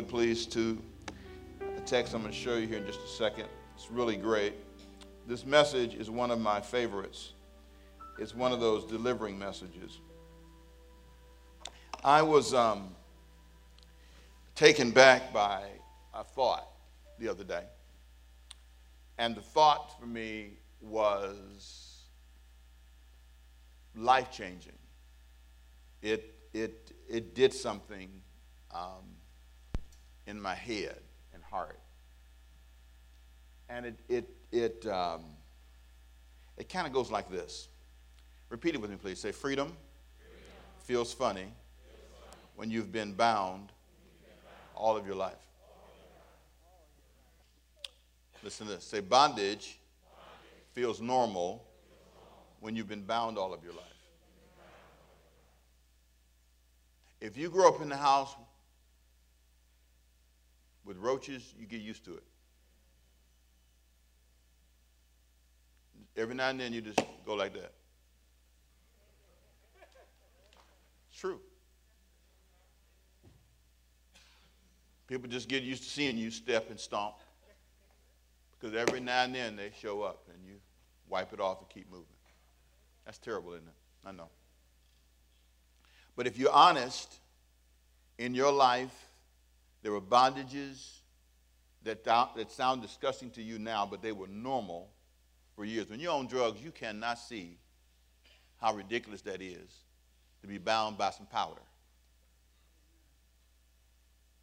would, please, to a text I'm going to show you here in just a second. It's really great. This message is one of my favorites. It's one of those delivering messages. I was um, taken back by a thought the other day. And the thought for me was life changing. It, it, it did something um, in my head and heart. And it, it, it, um, it kind of goes like this. Repeat it with me, please. Say, freedom, freedom. Feels, funny feels funny when you've been bound, all of your life. Listen to this. Say, bondage, bondage. Feels, normal when you've been bound all of your life. If you grew up in the house with roaches, you get used to it. Every now and then you just go like that. It's true. People just get used to seeing you step and stomp because every now and then they show up and you wipe it off and keep moving. That's terrible, isn't it? I know. But if you're honest in your life, there were bondages that, that sound disgusting to you now, but they were normal for years. When you're on drugs, you cannot see how ridiculous that is to be bound by some powder.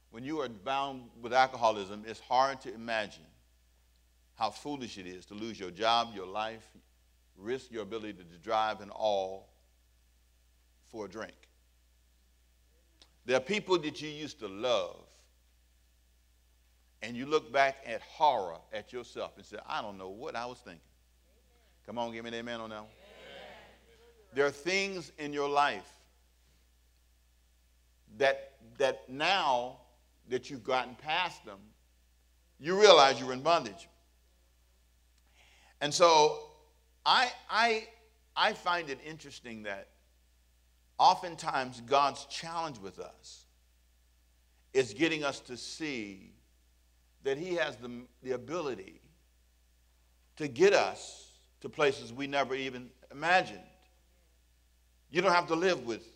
When you are bound with alcoholism, it's hard to imagine how foolish it is to lose your job, your life, risk your ability to drive, and all for a drink. There are people that you used to love, and you look back at horror at yourself and say, I don't know what I was thinking. Come on, give me an amen on that one. There are things in your life that, that now that you've gotten past them, you realize you're in bondage. And so I, I, I find it interesting that oftentimes God's challenge with us is getting us to see that He has the, the ability to get us to places we never even imagined. You don't have to live with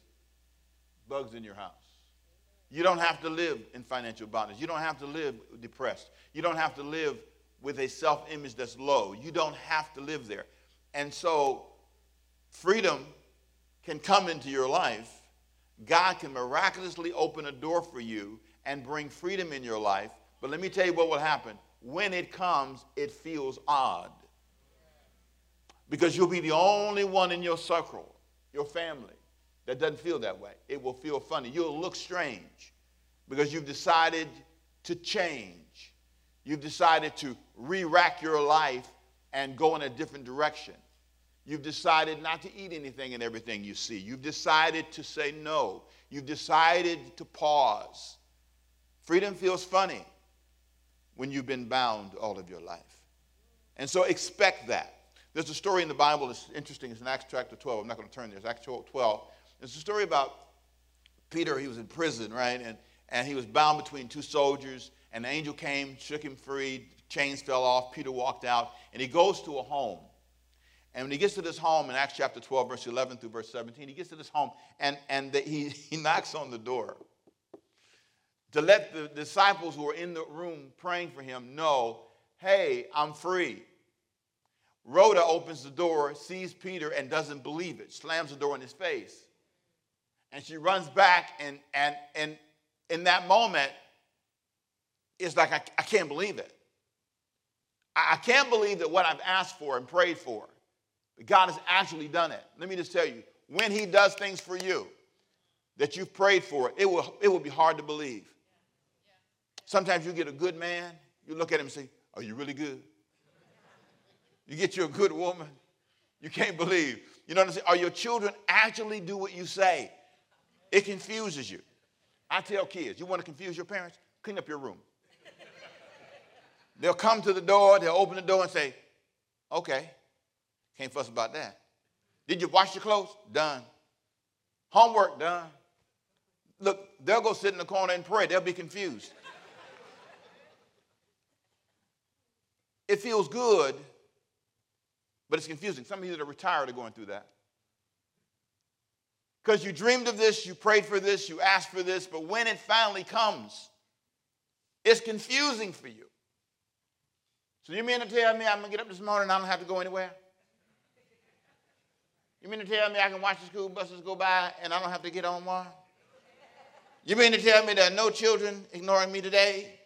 bugs in your house. You don't have to live in financial bondage. You don't have to live depressed. You don't have to live with a self image that's low. You don't have to live there. And so, freedom can come into your life, God can miraculously open a door for you and bring freedom in your life. But let me tell you what will happen. When it comes, it feels odd. Because you'll be the only one in your circle, your family, that doesn't feel that way. It will feel funny. You'll look strange because you've decided to change. You've decided to re rack your life and go in a different direction. You've decided not to eat anything and everything you see. You've decided to say no. You've decided to pause. Freedom feels funny when you've been bound all of your life. And so expect that. There's a story in the Bible that's interesting. It's in Acts chapter 12. I'm not going to turn there. It's Acts 12. It's a story about Peter. He was in prison, right? And, and he was bound between two soldiers. And the angel came, shook him free. Chains fell off. Peter walked out. And he goes to a home. And when he gets to this home in Acts chapter 12, verse 11 through verse 17, he gets to this home and, and the, he, he knocks on the door to let the disciples who are in the room praying for him know hey, I'm free. Rhoda opens the door, sees Peter, and doesn't believe it, slams the door in his face. And she runs back, and, and, and in that moment, it's like, I, I can't believe it. I, I can't believe that what I've asked for and prayed for God has actually done it. Let me just tell you, when He does things for you that you've prayed for, it will, it will be hard to believe. Sometimes you get a good man, you look at him and say, Are you really good? You get you a good woman, you can't believe. You know what I'm saying? Are your children actually do what you say? It confuses you. I tell kids, you want to confuse your parents? Clean up your room. They'll come to the door, they'll open the door and say, Okay. Can't fuss about that. Did you wash your clothes? Done. Homework done. Look, they'll go sit in the corner and pray. They'll be confused. It feels good, but it's confusing. Some of you that are retired are going through that. Because you dreamed of this, you prayed for this, you asked for this, but when it finally comes, it's confusing for you. So you mean to tell me I'm going to get up this morning and I don't have to go anywhere? You mean to tell me I can watch the school buses go by and I don't have to get on one? You mean to tell me there are no children ignoring me today?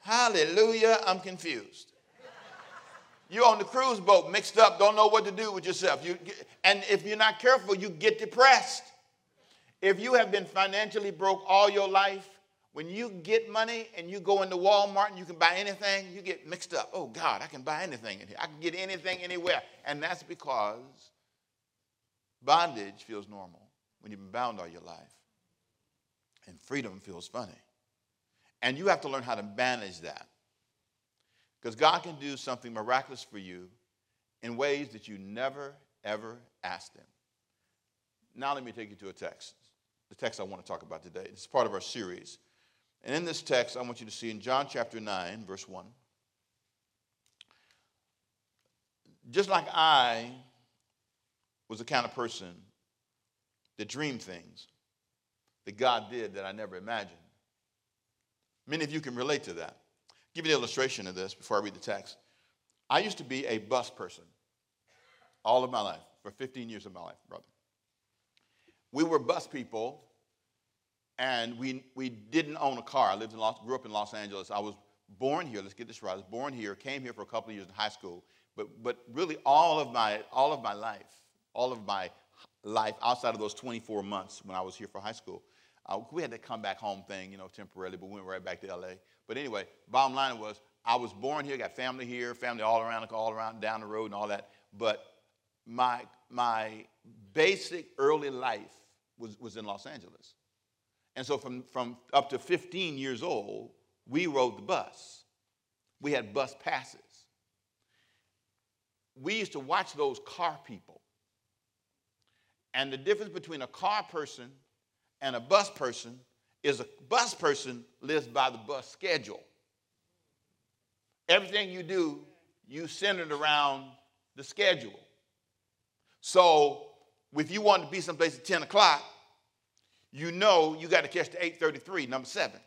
Hallelujah, I'm confused. You're on the cruise boat, mixed up, don't know what to do with yourself. You, and if you're not careful, you get depressed. If you have been financially broke all your life, when you get money and you go into Walmart and you can buy anything, you get mixed up. Oh, God, I can buy anything in here. I can get anything anywhere. And that's because bondage feels normal when you've been bound all your life. And freedom feels funny. And you have to learn how to manage that. Because God can do something miraculous for you in ways that you never, ever asked Him. Now, let me take you to a text, the text I want to talk about today. It's part of our series. And in this text, I want you to see in John chapter 9, verse 1. Just like I was the kind of person that dreamed things that God did that I never imagined. Many of you can relate to that. Give you the illustration of this before I read the text. I used to be a bus person all of my life, for 15 years of my life, brother. We were bus people, and we, we didn't own a car. I lived in Los, grew up in Los Angeles. I was born here. Let's get this right. I was born here, came here for a couple of years in high school, but, but really all of my all of my life, all of my life outside of those 24 months when I was here for high school, uh, we had to come back home thing, you know, temporarily, but we went right back to LA. But anyway, bottom line was I was born here, got family here, family all around, all around down the road and all that. But my my basic early life was, was in Los Angeles. And so from, from up to 15 years old, we rode the bus. We had bus passes. We used to watch those car people. And the difference between a car person and a bus person is a bus person lives by the bus schedule. Everything you do, you centered around the schedule. So if you want to be someplace at 10 o'clock, you know you got to catch the 833, number seven.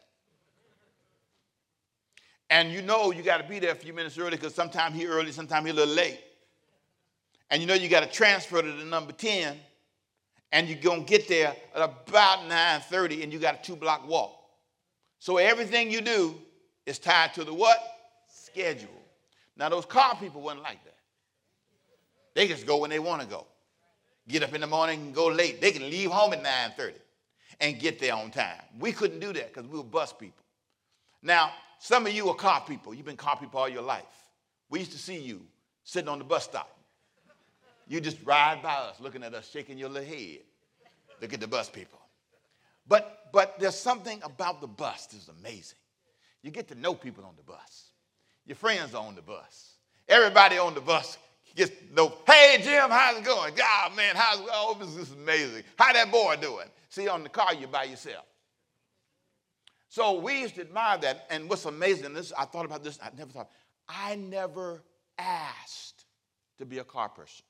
And you know you got to be there a few minutes early because sometimes he early, sometimes he a little late. And you know you got to transfer to the number 10 and you're going to get there at about 9.30 and you got a two-block walk. So everything you do is tied to the what? Schedule. Now those car people wasn't like that. They just go when they want to go. Get up in the morning and go late. They can leave home at 9.30 and get there on time. We couldn't do that because we were bus people. Now, some of you are car people. You've been car people all your life. We used to see you sitting on the bus stop you just ride by us, looking at us, shaking your little head. Look at the bus people. But, but there's something about the bus that's amazing. You get to know people on the bus. Your friends are on the bus. Everybody on the bus gets to know, hey, Jim, how's it going? God, man, how's it going? Oh, this is amazing. How that boy doing? See, on the car, you're by yourself. So we used to admire that. And what's amazing, this I thought about this, I never thought, I never asked to be a car person.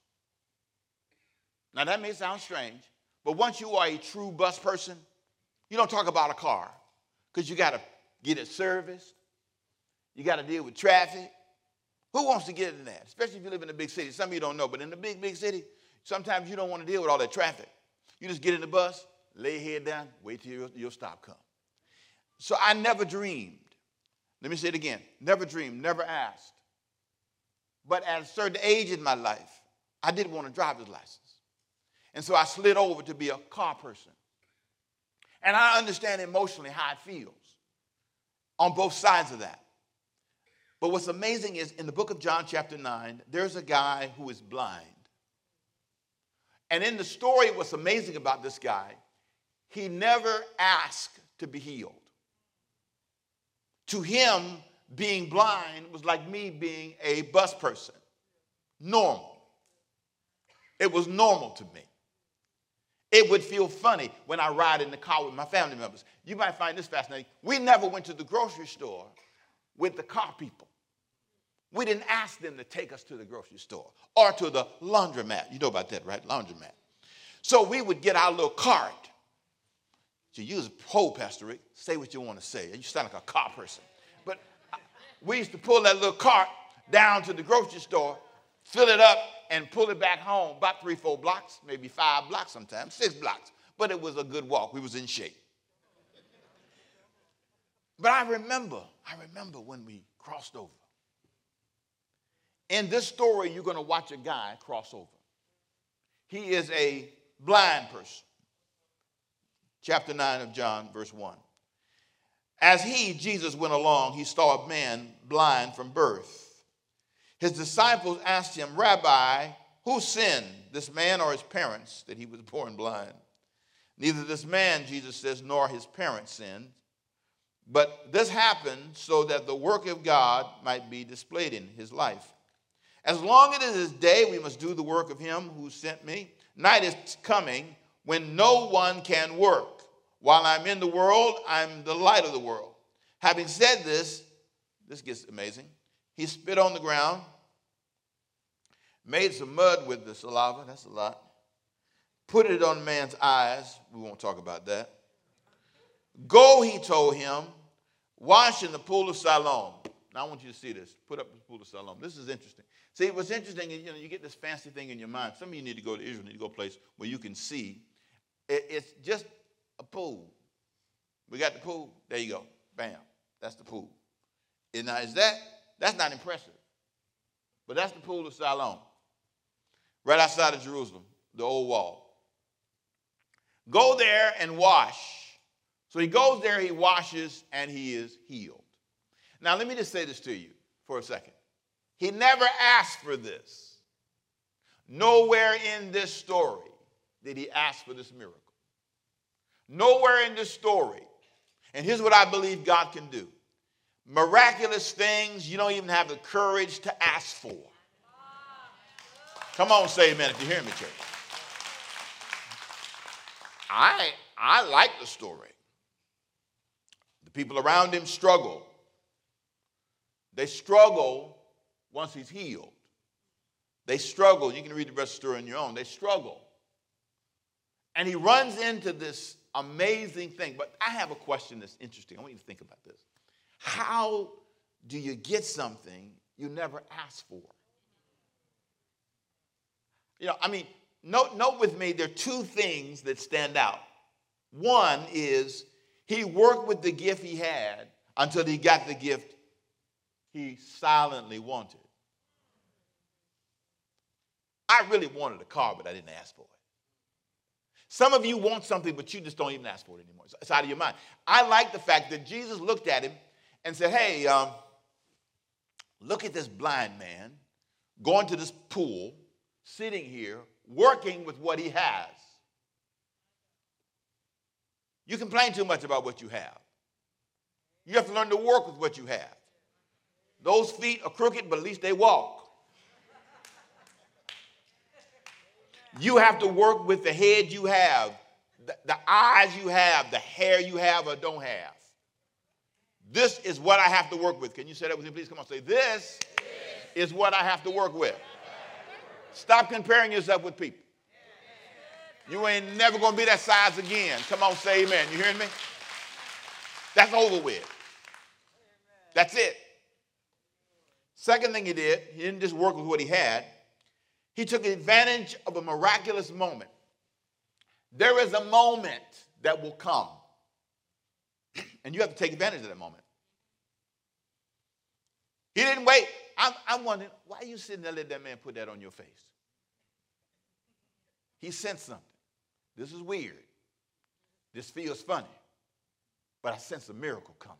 Now, that may sound strange, but once you are a true bus person, you don't talk about a car because you got to get it serviced, you got to deal with traffic. Who wants to get in that? Especially if you live in a big city. Some of you don't know, but in a big, big city, sometimes you don't want to deal with all that traffic. You just get in the bus, lay your head down, wait till your, your stop comes. So I never dreamed. Let me say it again. Never dreamed, never asked. But at a certain age in my life, I didn't want a driver's license. And so I slid over to be a car person. And I understand emotionally how it feels on both sides of that. But what's amazing is in the book of John, chapter 9, there's a guy who is blind. And in the story, what's amazing about this guy, he never asked to be healed. To him, being blind was like me being a bus person. Normal. It was normal to me. It would feel funny when I ride in the car with my family members. You might find this fascinating. We never went to the grocery store with the car people. we didn't ask them to take us to the grocery store or to the laundromat. You know about that, right? Laundromat. So we would get our little cart. So use a pole, Pastor Rick. Say what you want to say. You sound like a car person. But we used to pull that little cart down to the grocery store, fill it up, and pull it back home about three, four blocks, maybe five blocks sometimes, six blocks. But it was a good walk. We was in shape. But I remember, I remember when we crossed over. In this story, you're going to watch a guy cross over. He is a blind person. Chapter 9 of John, verse 1. As he, Jesus, went along, he saw a man blind from birth. His disciples asked him, Rabbi, who sinned, this man or his parents, that he was born blind? Neither this man, Jesus says, nor his parents sinned. But this happened so that the work of God might be displayed in his life. As long as it is day, we must do the work of him who sent me. Night is coming when no one can work. While I'm in the world, I'm the light of the world. Having said this, this gets amazing. He spit on the ground, made some mud with the saliva, that's a lot, put it on man's eyes. We won't talk about that. Go, he told him, wash in the pool of Siloam. Now I want you to see this. Put up the pool of Siloam. This is interesting. See, what's interesting is you know you get this fancy thing in your mind. Some of you need to go to Israel, need to go a place where you can see. It's just a pool. We got the pool. There you go. Bam. That's the pool. And now is that that's not impressive. But that's the pool of Siloam. Right outside of Jerusalem, the old wall. Go there and wash. So he goes there, he washes, and he is healed. Now, let me just say this to you for a second. He never asked for this. Nowhere in this story did he ask for this miracle. Nowhere in this story. And here's what I believe God can do miraculous things you don't even have the courage to ask for. Come on, say amen if you hear me, church. I, I like the story. The people around him struggle. They struggle once he's healed. They struggle. You can read the rest of the story on your own. They struggle. And he runs into this amazing thing. But I have a question that's interesting. I want you to think about this. How do you get something you never asked for? You know, I mean, note, note with me, there are two things that stand out. One is he worked with the gift he had until he got the gift he silently wanted. I really wanted a car, but I didn't ask for it. Some of you want something, but you just don't even ask for it anymore. It's out of your mind. I like the fact that Jesus looked at him and said, Hey, um, look at this blind man going to this pool, sitting here, working with what he has. You complain too much about what you have. You have to learn to work with what you have. Those feet are crooked, but at least they walk. You have to work with the head you have, the, the, eyes you have, the hair you have or don't have. This is what I have to work with. Can you say that with me, please? Come on, say, This is what I have to work with. Stop comparing yourself with people. You ain't never to be that size again. Come on, say amen. You hearing me? That's over with. That's it. Second thing he did, he didn't just work with what he had, he took advantage of a miraculous moment. There is a moment that will come, and you have to take advantage of that moment. He didn't wait. I'm, I'm wondering, why are you sitting there let that man put that on your face? He sensed something. This is weird. This feels funny. But I sense a miracle coming.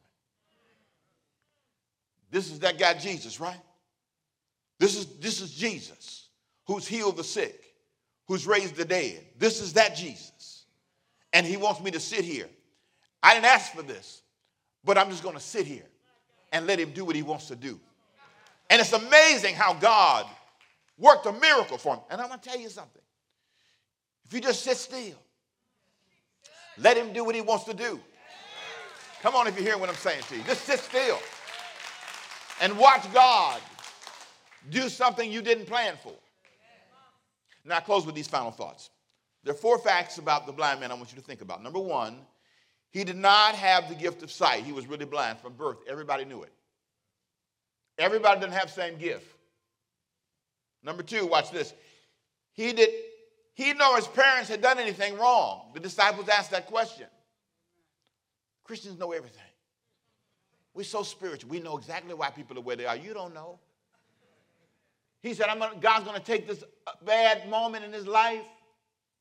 This is that guy Jesus, right? This is, this is Jesus who's healed the sick, who's raised the dead. This is that Jesus. And he wants me to sit here. I didn't ask for this, but I'm just going to sit here and let him do what he wants to do. And it's amazing how God worked a miracle for him. And I'm going to tell you something. If you just sit still, let him do what he wants to do. Come on, if you hear what I'm saying to you. Just sit still and watch God do something you didn't plan for. Now, I close with these final thoughts. There are four facts about the blind man I want you to think about. Number one, he did not have the gift of sight. He was really blind from birth. Everybody knew it. Everybody didn't have the same gift. Number two, watch this. He did he know his parents had done anything wrong. The disciples asked that question. Christians know everything. We're so spiritual. We know exactly why people are where they are. You don't know. He said, gonna, God's going to take this uh, bad moment in his life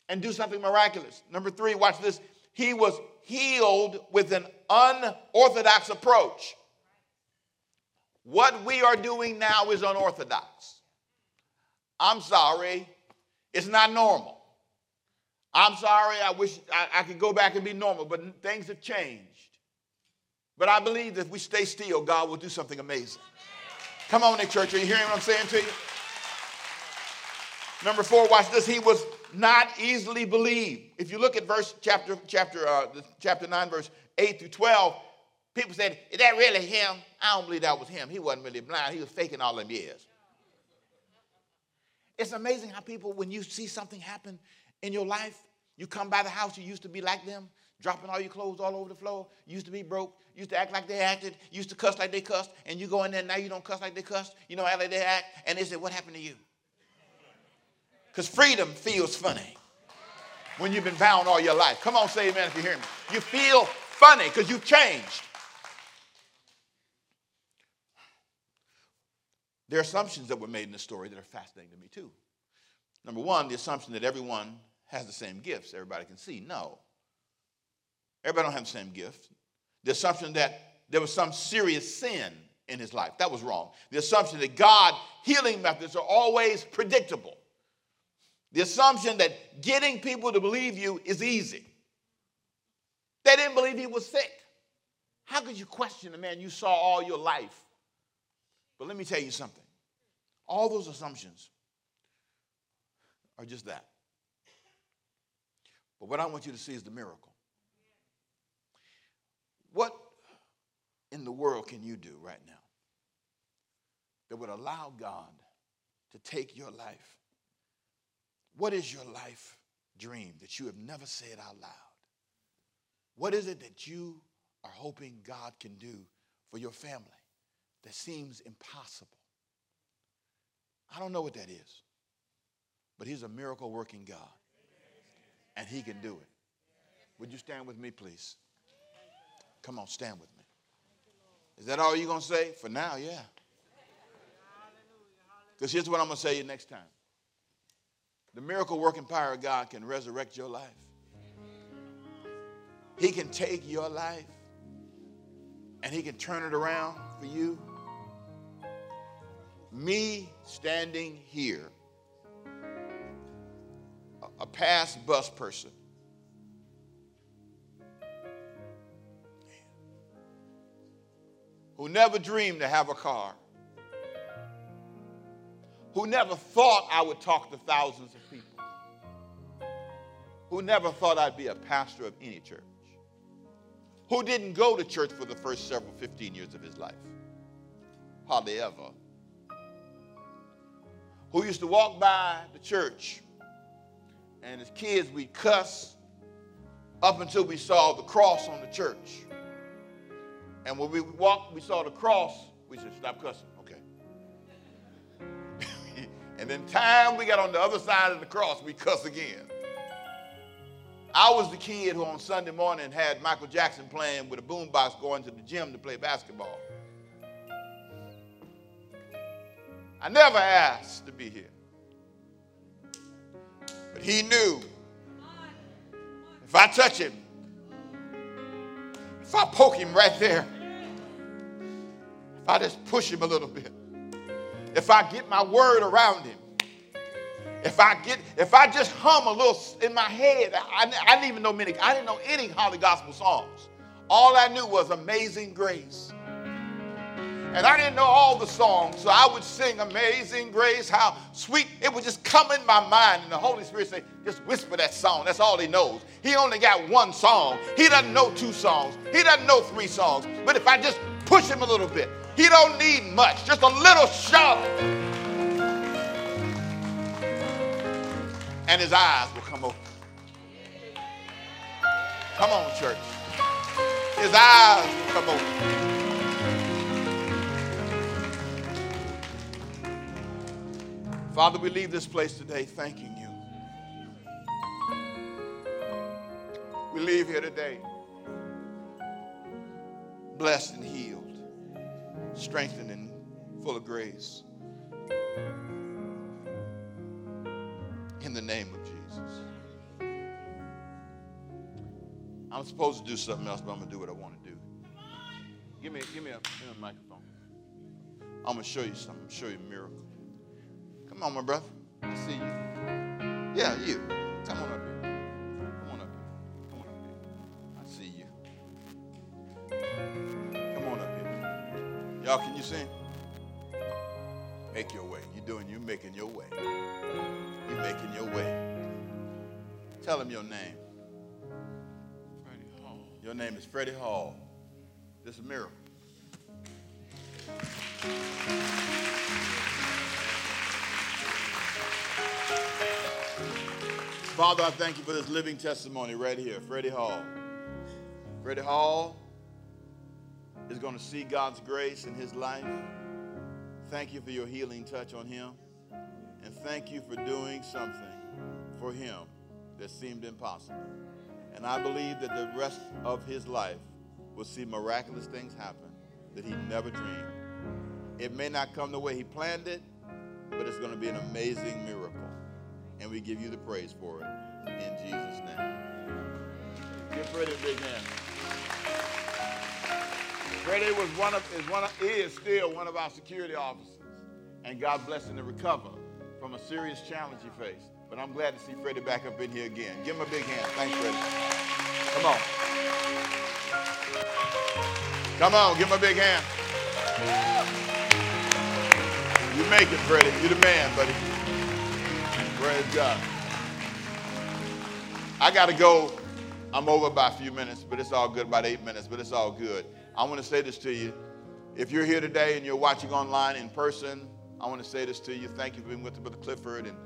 and do something miraculous. Number three, watch this. He was healed with an unorthodox approach. What we are doing now is unorthodox. I'm sorry, it's not normal. I'm sorry, I wish I, I could go back and be normal, but things have changed. But I believe that if we stay still, God will do something amazing. Come on, Nick Church, are you hearing what I'm saying to you? Number four, watch this. He was not easily believed. If you look at verse chapter chapter uh, chapter nine, verse eight through twelve, people said, "Is that really him?" I don't believe that was him. He wasn't really blind. He was faking all them years. It's amazing how people, when you see something happen in your life, you come by the house, you used to be like them, dropping all your clothes all over the floor. Used to be broke. Used to act like they acted. Used to cuss like they cussed. And you go in there, now you don't cuss like they cussed. You know how they act. And they say, What happened to you? Because freedom feels funny when you've been bound all your life. Come on, say amen if you hear me. You feel funny because you've changed. There are assumptions that were made in the story that are fascinating to me, too. Number one, the assumption that everyone has the same gifts, everybody can see. No. Everybody don't have the same gift. The assumption that there was some serious sin in his life, that was wrong. The assumption that God healing methods are always predictable. The assumption that getting people to believe you is easy. They didn't believe he was sick. How could you question a man you saw all your life but let me tell you something. All those assumptions are just that. But what I want you to see is the miracle. What in the world can you do right now that would allow God to take your life? What is your life dream that you have never said out loud? What is it that you are hoping God can do for your family? that seems impossible. I don't know what that is, but He's a miracle working God, and He can do it. Would you stand with me, please? Come on, stand with me. Is that all you're going to say? For now, yeah. Because here's what I'm going to say you next time the miracle working power of God can resurrect your life, He can take your life and He can turn it around for you. Me standing here, a past bus person, who never dreamed to have a car, who never thought I would talk to thousands of people, who never thought I'd be a pastor of any church, who didn't go to church for the first several 15 years of his life, hardly ever who used to walk by the church, and as kids, we'd cuss up until we saw the cross on the church. And when we walked, we saw the cross, we said, Stop cussing. And then, time we got on the other side of the cross, we cuss again. I was the kid who on Sunday morning had Michael Jackson playing with a boombox going to the gym to play basketball. I never asked to be here. But he knew if I touch him, if I poke him right there, if I just push him a little bit, if I get my word around him, if I get, if I just hum a little in my head, I, I didn't even know many, I didn't know any Holly Gospel songs. All I knew was Amazing Grace. And I didn't know all the songs, so I would sing Amazing Grace, how sweet. It would just come in my mind, and the Holy Spirit say, just whisper that song. That's all he knows. He only got one song. He doesn't know two songs. He doesn't know three songs. But if I just push him a little bit, he don't need much, just a little shove, And his eyes will come open. Come on, church. His eyes will come open. Father, we leave this place today thanking you. We leave here today blessed and healed strengthened and full of grace. In the name of Jesus. I'm supposed to do something else, but I'm going to do what I want to do. Give me, give me, a, give me a microphone. I'm going to show you something. I'm show you a miracle. Come on, my brother. I see you. Yeah, you. Come on up Y'all, can you sing? Make your way. You're doing, you're making your way. You're making your way. Tell him your name. Freddie Hall. Your name is Freddie Hall. This is a miracle. Father, I thank you for this living testimony right here, Freddie Hall. Freddie Hall is going to see God's grace in his life. Thank you for your healing touch on him. And thank you for doing something for him that seemed impossible. And I believe that the rest of his life will see miraculous things happen that he never dreamed. It may not come the way he planned it, but it's going to be an amazing miracle. And we give you the praise for it in Jesus' name. Give Freddie a big hand. Freddie was one of is one of is still one of our security officers. And God bless him to recover from a serious challenge he faced. But I'm glad to see Freddie back up in here again. Give him a big hand. Thanks, Freddie. Come on. Come on, give him a big hand. You make it, Freddie. You're the man, buddy. Praise God. I got to go. I'm over by a few minutes, but it's all good, about eight minutes, but it's all good. I want to say this to you. If you're here today and you're watching online in person, I want to say this to you. Thank you for being with Brother Clifford and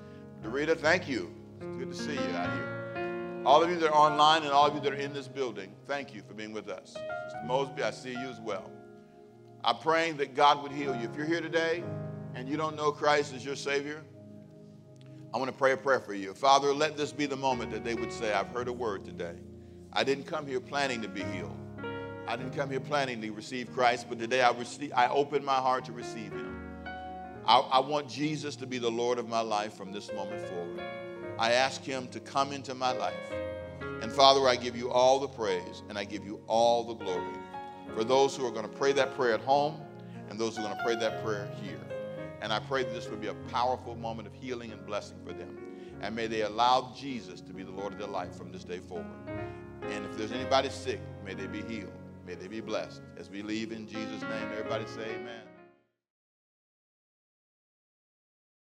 Dorita. Thank you. It's good to see you out here. All of you that are online and all of you that are in this building, thank you for being with us. Mr. Mosby, I see you as well. I'm praying that God would heal you. If you're here today and you don't know Christ as your Savior, I want to pray a prayer for you. Father, let this be the moment that they would say, I've heard a word today. I didn't come here planning to be healed. I didn't come here planning to receive Christ, but today I, receive, I open my heart to receive Him. I, I want Jesus to be the Lord of my life from this moment forward. I ask Him to come into my life. And Father, I give you all the praise and I give you all the glory for those who are going to pray that prayer at home and those who are going to pray that prayer here. And I pray that this would be a powerful moment of healing and blessing for them. And may they allow Jesus to be the Lord of their life from this day forward. And if there's anybody sick, may they be healed. May they be blessed. As we leave in Jesus' name, everybody say amen.